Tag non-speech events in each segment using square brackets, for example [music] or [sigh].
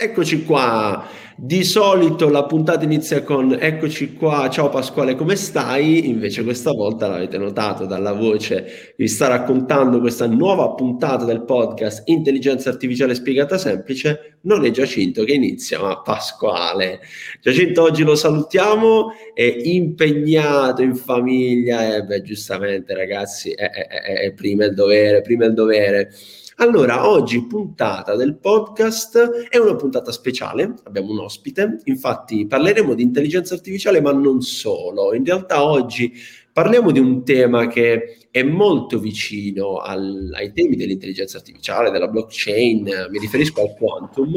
Eccoci qua. Di solito la puntata inizia con eccoci qua, ciao Pasquale, come stai? Invece questa volta l'avete notato dalla voce che vi sta raccontando questa nuova puntata del podcast Intelligenza Artificiale Spiegata Semplice, non è Giacinto che inizia, ma Pasquale. Giacinto oggi lo salutiamo, è impegnato in famiglia e beh, giustamente ragazzi, è, è, è, è prima il dovere, prima il dovere. Allora, oggi puntata del podcast è una puntata speciale, abbiamo un ospite, infatti parleremo di intelligenza artificiale, ma non solo. In realtà oggi parliamo di un tema che è molto vicino al, ai temi dell'intelligenza artificiale, della blockchain, mi riferisco al quantum,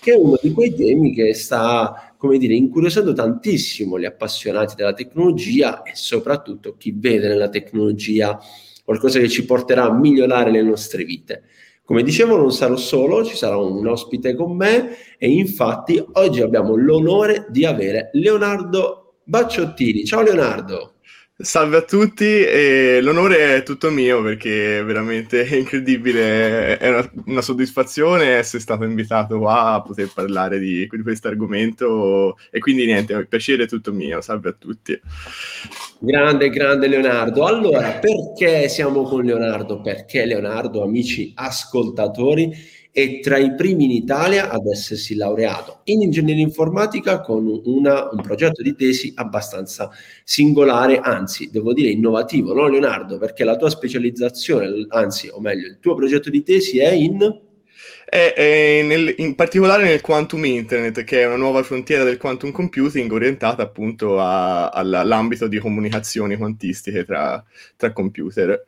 che è uno di quei temi che sta, come dire, incuriosendo tantissimo gli appassionati della tecnologia e soprattutto chi vede nella tecnologia qualcosa che ci porterà a migliorare le nostre vite. Come dicevo, non sarò solo, ci sarà un ospite con me e infatti oggi abbiamo l'onore di avere Leonardo Bacciottini. Ciao Leonardo. Salve a tutti, e l'onore è tutto mio perché è veramente incredibile, è una, una, soddisfazione essere stato invitato qua a poter parlare di, di questo argomento e quindi niente, il piacere è tutto mio, salve a tutti. Grande, grande Leonardo. Allora, perché siamo con Leonardo? Perché Leonardo, amici ascoltatori, è tra i primi in Italia ad essersi laureato in ingegneria informatica con una, un progetto di tesi abbastanza singolare, anzi, devo dire innovativo, no Leonardo? Perché la tua specializzazione, anzi, o meglio, il tuo progetto di tesi è in... È, è nel, in particolare nel quantum internet, che è una nuova frontiera del quantum computing orientata appunto a, all'ambito di comunicazioni quantistiche tra, tra computer.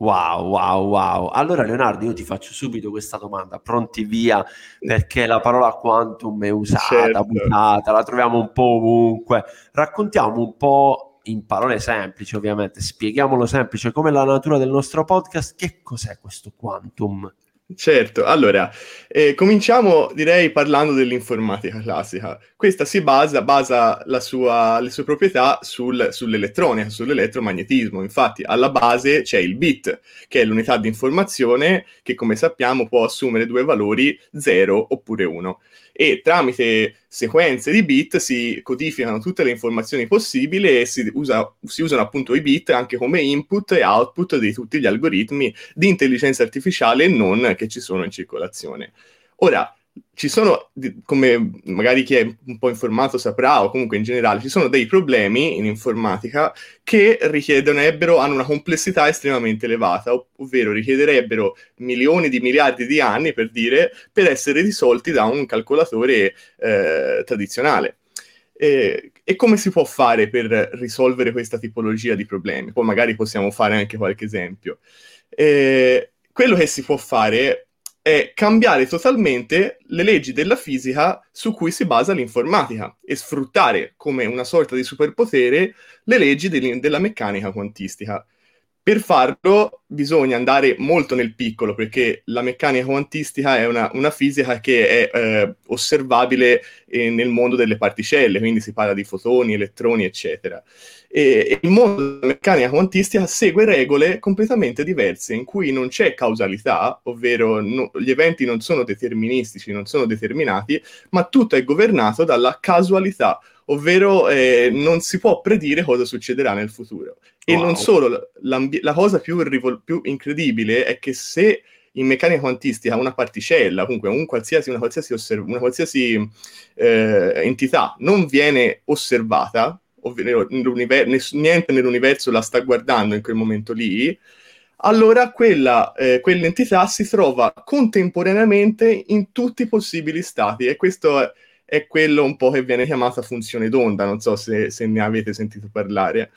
Wow, wow, wow. Allora Leonardo, io ti faccio subito questa domanda, pronti via, perché la parola quantum è usata, certo. buttata, la troviamo un po' ovunque. Raccontiamo un po' in parole semplici, ovviamente, spieghiamolo semplice, come la natura del nostro podcast, che cos'è questo quantum? Certo, allora, eh, cominciamo direi parlando dell'informatica classica. Questa si basa, basa sua, le sue proprietà sul, sull'elettronica, sull'elettromagnetismo. Infatti, alla base c'è il bit, che è l'unità di informazione che, come sappiamo, può assumere due valori 0 oppure 1 e tramite sequenze di bit si codificano tutte le informazioni possibili e si, usa, si, usano appunto i bit anche come input e output di tutti gli algoritmi di intelligenza artificiale e non che ci sono in circolazione. Ora, ci sono, come magari chi è un po' informato saprà, o comunque in generale, ci sono dei problemi in informatica che richiederebbero, hanno una complessità estremamente elevata, ov- ovvero richiederebbero milioni di miliardi di anni, per dire, per essere risolti da un calcolatore eh, tradizionale. E, e, come si può fare per risolvere questa tipologia di problemi? Poi magari possiamo fare anche qualche esempio. E, quello che si può fare è cambiare totalmente le leggi della fisica su cui si basa l'informatica e sfruttare come una sorta di superpotere le leggi de- della meccanica quantistica. Per farlo bisogna andare molto nel piccolo perché la meccanica quantistica è una, una fisica che è eh, osservabile eh, nel mondo delle particelle, quindi si parla di fotoni, elettroni, eccetera. E, e il mondo della meccanica quantistica segue regole completamente diverse in cui non c'è causalità, ovvero no, gli eventi non sono deterministici, non sono determinati, ma tutto è governato dalla casualità, ovvero eh, non si può predire cosa succederà nel futuro. E wow. non solo, la cosa più, rivol- più, incredibile è che se in meccanica quantistica una particella, comunque un qualsiasi, una qualsiasi, osserv- una qualsiasi eh, entità non viene osservata, ovvero ness- niente nell'universo la sta guardando in quel momento lì, allora quella, eh, quell'entità si trova contemporaneamente in tutti i possibili stati e questo è è quello un po' che viene chiamata funzione d'onda, non so se, se ne avete sentito parlare.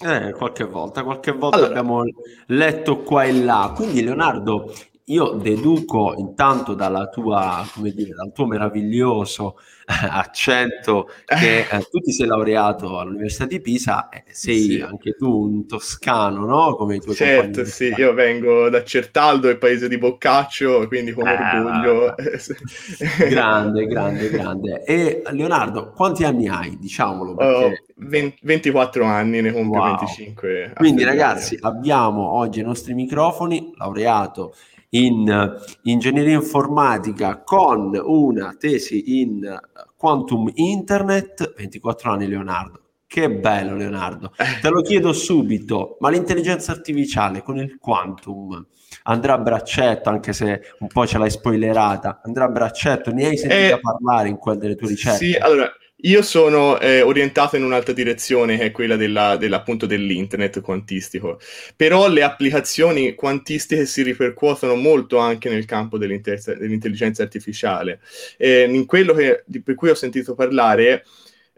Eh, qualche volta, qualche volta allora. abbiamo letto qua e là. Quindi Leonardo, io deduco intanto dalla tua, come dire, dal tuo meraviglioso eh, accento che eh, tu ti sei laureato all'Università di Pisa e sei sì. anche tu un toscano, no? Come i tuoi certo, sì, io vengo da Certaldo, il paese di Boccaccio, quindi con eh, orgoglio. [laughs] grande, grande, grande. E Leonardo, quanti anni hai? Diciamolo. Perché... Oh, 20, 24 anni, ne compio wow. 25. Quindi ragazzi, abbiamo oggi i nostri microfoni, laureato in ingegneria informatica con una tesi in quantum internet, 24 anni Leonardo. Che bello Leonardo. Eh. Te lo chiedo subito, ma l'intelligenza artificiale con il quantum andrà a braccetto, anche se un po' ce l'hai spoilerata, andrà a braccetto, ne hai sentito eh, parlare in quelle delle tue ricerche? Sì, allora, io sono eh, orientato in un'altra direzione, che è quella della, dell'appunto dell'internet quantistico, però le applicazioni quantistiche si ripercuotono molto anche nel campo dell'intelligenza artificiale. Eh, in quello che, di, per cui ho sentito parlare,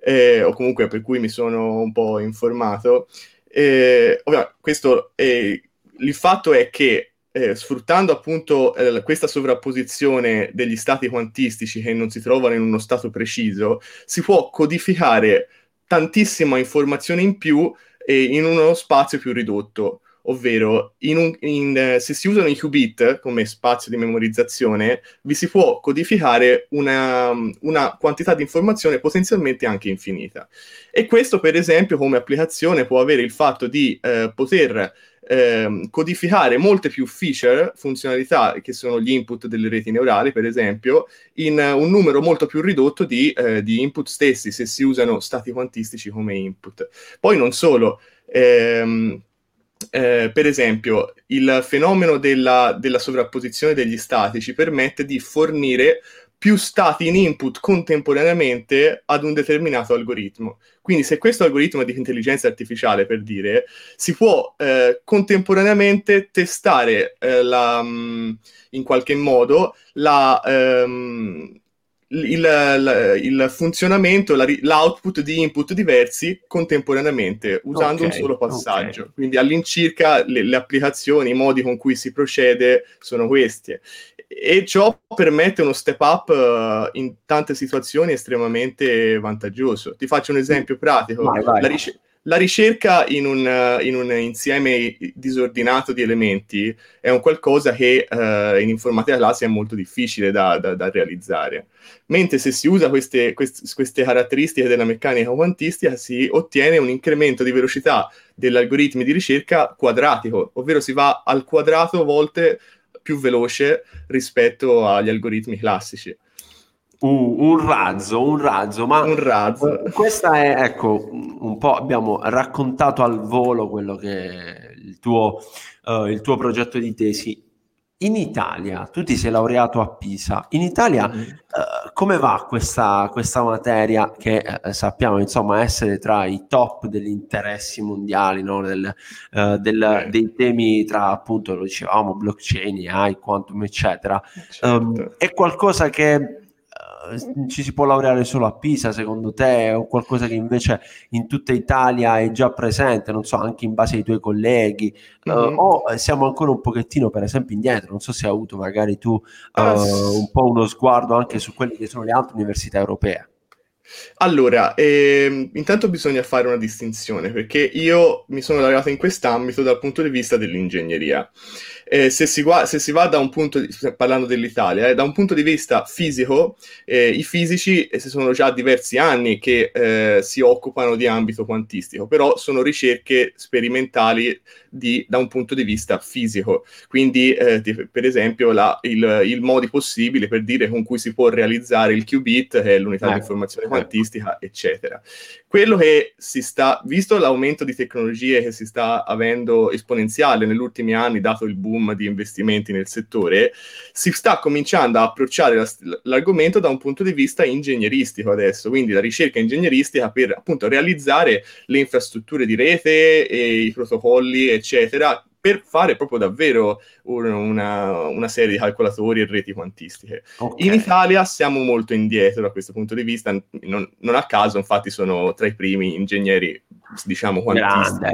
eh, o comunque per cui mi sono un po' informato, eh, ovviamente, questo, il fatto è che eh, sfruttando appunto eh, questa sovrapposizione degli stati quantistici che non si trovano in uno stato preciso, si può codificare tantissima informazione in più eh, in uno spazio più ridotto. Ovvero, in un, in, eh, se si usano i qubit come spazio di memorizzazione, vi si può codificare una, una quantità di informazione potenzialmente anche infinita. E questo, per esempio, come applicazione può avere il fatto di eh, poter ehm, codificare molte più feature, funzionalità che sono gli input delle reti neurali, per esempio, in un numero molto più ridotto di, uh, di, input stessi, se si usano stati quantistici come input. Poi non solo. Ehm, eh, per esempio, il fenomeno della, della sovrapposizione degli stati ci permette di fornire più stati in input contemporaneamente ad un determinato algoritmo. Quindi se questo algoritmo è di intelligenza artificiale, per dire, si può eh, contemporaneamente testare eh, la, mm, in qualche modo la, ehm, il, la, il, funzionamento, la, l'output di input diversi contemporaneamente usando okay, un solo passaggio. Okay. Quindi all'incirca le, le, applicazioni, i modi con cui si procede sono questi e ciò permette uno step up uh, in tante situazioni estremamente vantaggioso. Ti faccio un esempio pratico. Vai, vai. La, ric- la, ricerca in un, in un, insieme disordinato di elementi è un qualcosa che uh, in informatica classica è molto difficile da, da, da realizzare. Mentre se si usa queste, queste, queste caratteristiche della meccanica quantistica si ottiene un incremento di velocità degli algoritmi di ricerca quadratico, ovvero si va al quadrato volte più veloce rispetto agli algoritmi classici. Uh, un razzo, un razzo, ma un razzo. questa è, ecco, un po' abbiamo raccontato al volo quello che è il tuo, uh, il tuo progetto di tesi in Italia, tu ti sei laureato a Pisa, in Italia mm-hmm. uh, come va questa, questa materia che uh, sappiamo insomma essere tra i top degli interessi mondiali, no? del, uh, del, mm. dei temi tra appunto, lo dicevamo, blockchain, AI, quantum eccetera, certo. um, è qualcosa che ci si può laureare solo a Pisa secondo te o qualcosa che invece in tutta Italia è già presente, non so, anche in base ai tuoi colleghi mm-hmm. uh, o siamo ancora un pochettino per esempio indietro, non so se hai avuto magari tu uh, un po' uno sguardo anche su quelle che sono le altre università europee. Allora, ehm, intanto bisogna fare una distinzione perché io mi sono laureato in quest'ambito dal punto di vista dell'ingegneria eh, se, si gua- se, si va da un punto, di, parlando dell'Italia, eh, da un punto di vista fisico, eh, i fisici eh, sono già diversi anni che eh, si occupano di ambito quantistico, però sono ricerche sperimentali di, da un punto di vista fisico. Quindi, eh, per esempio, la, il, il modi possibili per dire con cui si può realizzare il qubit, che è l'unità di informazione quantistica, eccetera. Quello che si sta, visto l'aumento di tecnologie che si sta avendo esponenziale negli ultimi anni, dato il boom di investimenti nel settore, si sta cominciando a approcciare la, l'argomento da un punto di vista ingegneristico adesso, quindi la ricerca ingegneristica per appunto realizzare le infrastrutture di rete e i protocolli, eccetera, per fare proprio davvero un, una, una, serie di calcolatori e reti quantistiche. Okay. In Italia siamo molto indietro da questo punto di vista, non, non a caso infatti sono tra i primi ingegneri, diciamo, quantistici.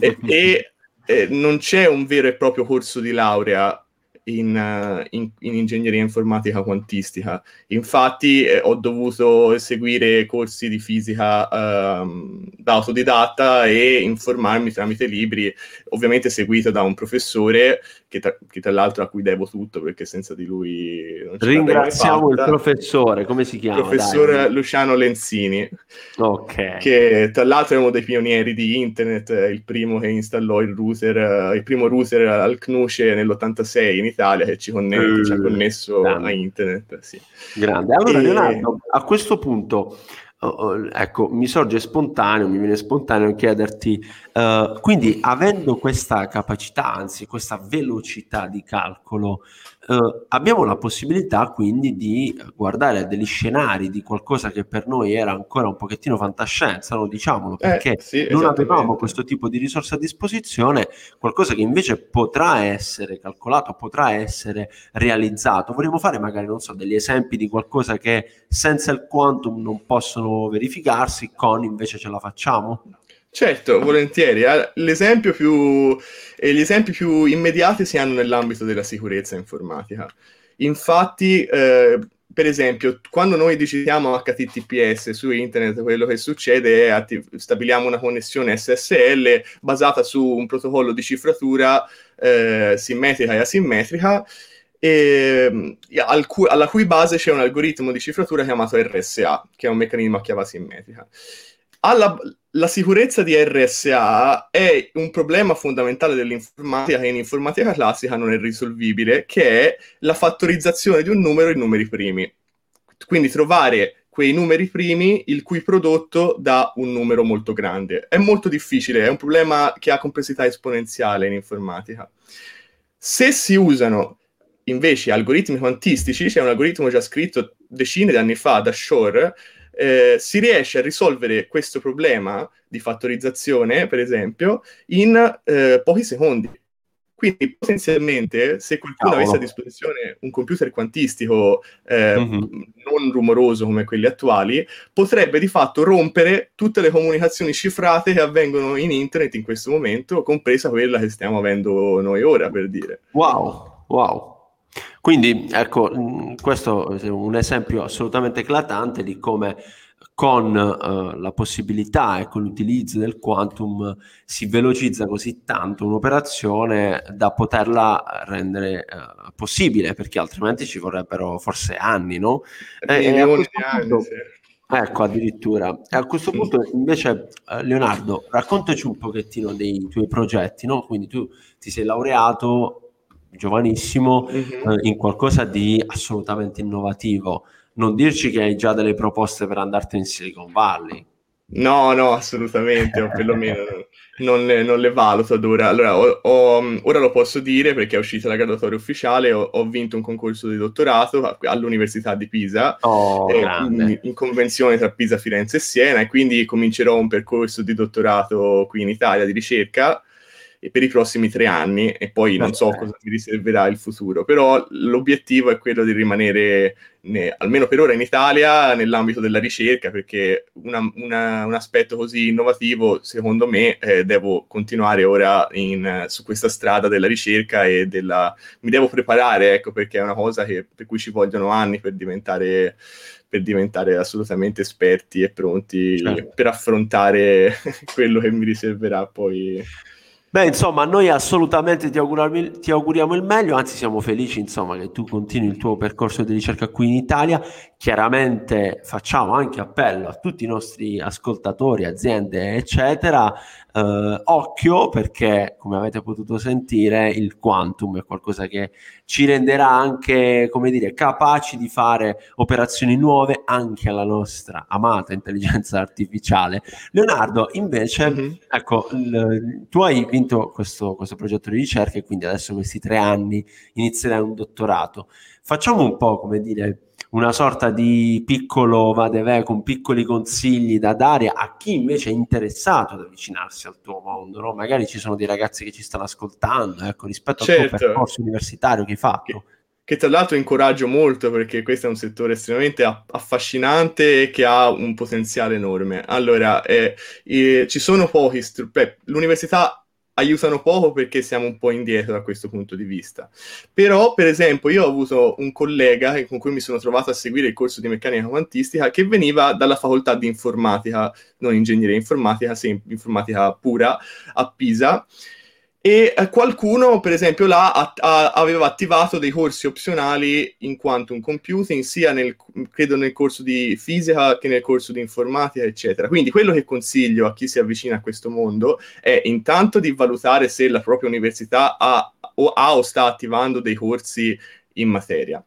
e, e eh, non c'è un vero e proprio corso di laurea in, uh, in, in, ingegneria informatica quantistica. Infatti eh, ho dovuto seguire corsi di fisica uh, da autodidatta e informarmi tramite libri, ovviamente seguito da un professore che, tra, che, tra, l'altro a cui devo tutto perché senza di lui non ce ringraziamo il professore come si chiama? professor Dai. Luciano Lenzini ok che tra l'altro è uno dei pionieri di internet il primo che installò il router il primo router al CNUCE nell'86 in Italia che ci, connette, uh, ci ha connesso grande. a internet sì. grande allora e... Leonardo a questo punto ecco, mi sorge spontaneo, mi viene spontaneo chiederti, uh, quindi avendo questa capacità, anzi questa velocità di calcolo, Uh, abbiamo la possibilità quindi di guardare a degli scenari di qualcosa che per noi era ancora un pochettino fantascienza, no? diciamolo, eh, perché eh, sì, non avevamo questo tipo di risorse a disposizione, qualcosa che invece potrà essere calcolato, potrà essere realizzato. Vorremmo fare magari, non so, degli esempi di qualcosa che senza il quantum non possono verificarsi, con invece ce la facciamo? Certo, volentieri. L'esempio più, gli esempi più immediati si hanno nell'ambito della sicurezza informatica. Infatti, eh, per esempio, quando noi digitiamo HTTPS su internet, quello che succede è attiv- stabiliamo una connessione SSL basata su un protocollo di cifratura eh, simmetrica e asimmetrica, e, al cu- alla cui base c'è un algoritmo di cifratura chiamato RSA, che è un meccanismo a chiave asimmetrica. Alla, la sicurezza di RSA è un problema fondamentale dell'informatica che in informatica classica non è risolvibile, che è la fattorizzazione di un numero in numeri primi. Quindi trovare quei numeri primi il cui prodotto dà un numero molto grande. È molto difficile, è un problema che ha complessità esponenziale in informatica. Se si usano invece algoritmi quantistici, c'è un algoritmo già scritto decine di anni fa da Shor, eh, si riesce a risolvere questo problema di fattorizzazione, per esempio, in eh, pochi secondi. Quindi potenzialmente, se qualcuno Cavolo. avesse a disposizione un computer quantistico eh, mm-hmm. non rumoroso come quelli attuali, potrebbe di fatto rompere tutte le comunicazioni cifrate che avvengono in internet in questo momento, compresa quella che stiamo avendo noi ora, per dire. Wow, wow. Quindi ecco, mm, questo è un esempio assolutamente eclatante di come con uh, la possibilità e con l'utilizzo del quantum si velocizza così tanto un'operazione da poterla rendere uh, possibile, perché altrimenti ci vorrebbero forse anni, no? E, e punto, sì. Ecco, addirittura. E a questo punto, invece, eh, Leonardo, raccontaci un pochettino dei tuoi progetti, no? Quindi tu ti sei laureato giovanissimo mm-hmm. eh, in qualcosa di assolutamente innovativo. Non dirci che hai già delle proposte per andarti in Silicon Valley. No, no, assolutamente, o perlomeno non le, non le valuto ad ora. Allora, ho, ho, ora lo posso dire perché è uscita la graduatoria ufficiale, ho, ho vinto un concorso di dottorato all'Università di Pisa, oh, eh, in, in, convenzione tra Pisa, Firenze e Siena, e quindi comincerò un percorso di dottorato qui in Italia di ricerca per i prossimi tre anni e poi non so cosa mi riserverà il futuro, però l'obiettivo è quello di rimanere, ne, almeno per ora in Italia, nell'ambito della ricerca, perché una, una, un aspetto così innovativo, secondo me, eh, devo continuare ora in, su questa strada della ricerca e della... mi devo preparare, ecco, perché è una cosa che, per cui ci vogliono anni per diventare per diventare assolutamente esperti e pronti certo. per affrontare [laughs] quello che mi riserverà poi Beh, insomma, noi assolutamente ti, ti, auguriamo il meglio, anzi siamo felici insomma, che tu continui il tuo percorso di ricerca qui in Italia. Chiaramente facciamo anche appello a tutti i nostri ascoltatori, aziende, eccetera, eh, occhio perché, come avete potuto sentire, il quantum è qualcosa che ci renderà anche, come dire, capaci di fare operazioni nuove anche alla nostra amata intelligenza artificiale. Leonardo, invece, mm-hmm. ecco, l- tu hai vinto questo, questo progetto di ricerca e quindi adesso questi tre anni inizierai un dottorato. Facciamo un po', come dire, una sorta di piccolo vadevè con piccoli consigli da dare a chi invece è interessato ad avvicinarsi al tuo mondo, no? Magari ci sono dei ragazzi che ci stanno ascoltando, ecco, rispetto certo. al tuo percorso universitario che hai fatto. Che, che, tra l'altro incoraggio molto perché questo è un settore estremamente affascinante e che ha un potenziale enorme. Allora, eh, eh, ci sono pochi, beh, l'università aiutano poco perché siamo un po' indietro da questo punto di vista. Però, per esempio, io ho avuto un collega con cui mi sono trovato a seguire il corso di meccanica quantistica che veniva dalla facoltà di informatica, non ingegneria informatica, sem- informatica pura, a Pisa. E eh, qualcuno, per esempio, là a, a, aveva attivato dei corsi opzionali in quantum computing, sia nel, credo nel corso di fisica che nel corso di informatica, eccetera. Quindi quello che consiglio a chi si avvicina a questo mondo è intanto di valutare se la propria università ha o, ha o sta attivando dei corsi in materia.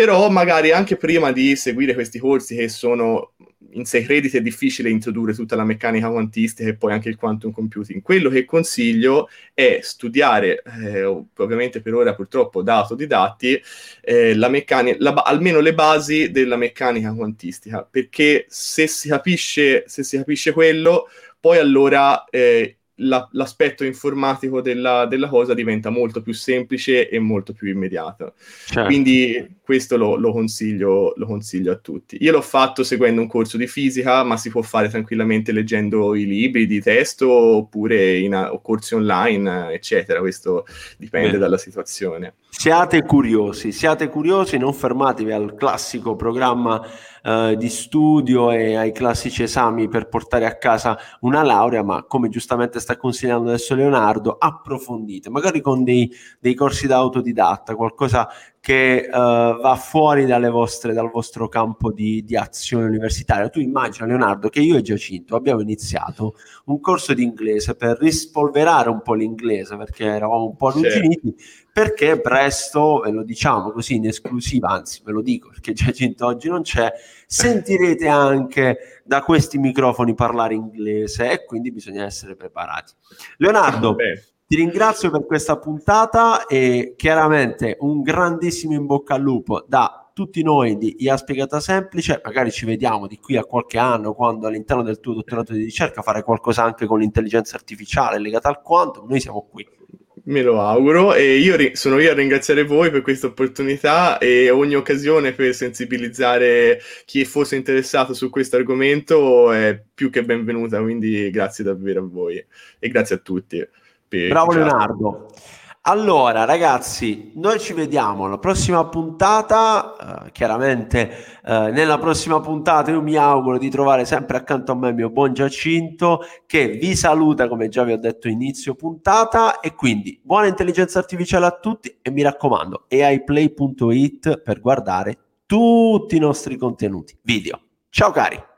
Però magari anche prima di seguire questi corsi che sono in sei crediti è difficile introdurre tutta la meccanica quantistica e poi anche il quantum computing. Quello che consiglio è studiare, eh, ovviamente per ora purtroppo da autodidatti, eh, la meccanica, la, almeno le basi della meccanica quantistica, perché se si capisce, se si capisce quello, poi allora eh, la, l'aspetto informatico della, della, cosa diventa molto più semplice e molto più immediato. Certo. Quindi questo lo, lo, consiglio, lo, consiglio, a tutti. Io l'ho fatto seguendo un corso di fisica, ma si può fare tranquillamente leggendo i libri di testo oppure in a, corsi online, eccetera. Questo dipende Bene. dalla situazione. Siate curiosi, siate curiosi, non fermatevi al classico programma eh, di studio e ai classici esami per portare a casa una laurea, ma come giustamente sta consigliando adesso Leonardo, approfondite, magari con dei, dei corsi da autodidatta, qualcosa che uh, va fuori vostre, dal vostro campo di, di, azione universitaria. Tu immagina, Leonardo, che io e Giacinto abbiamo iniziato un corso di inglese per rispolverare un po' l'inglese, perché eravamo un po' arrugginiti, perché presto, ve lo diciamo così in esclusiva, anzi ve lo dico perché Giacinto oggi non c'è, sentirete anche da questi microfoni parlare inglese e quindi bisogna essere preparati. Leonardo, Beh. Ti ringrazio per questa puntata e chiaramente un grandissimo in bocca al lupo da tutti noi di IA Spiegata Semplice, magari ci vediamo di qui a qualche anno quando all'interno del tuo dottorato di ricerca fare qualcosa anche con l'intelligenza artificiale legata al quantum, noi siamo qui. Me lo auguro e io ri- sono io a ringraziare voi per questa opportunità e ogni occasione per sensibilizzare chi fosse interessato su questo argomento è più che benvenuta, quindi grazie davvero a voi e grazie a tutti. Bravo Leonardo. Allora, ragazzi, noi ci vediamo alla prossima puntata. Uh, chiaramente, uh, nella prossima puntata, io mi auguro di trovare sempre accanto a me il mio buon Giacinto che vi saluta, come già vi ho detto inizio puntata. E quindi buona intelligenza artificiale a tutti. E mi raccomando, aiplay.it per guardare tutti i nostri contenuti video. Ciao cari!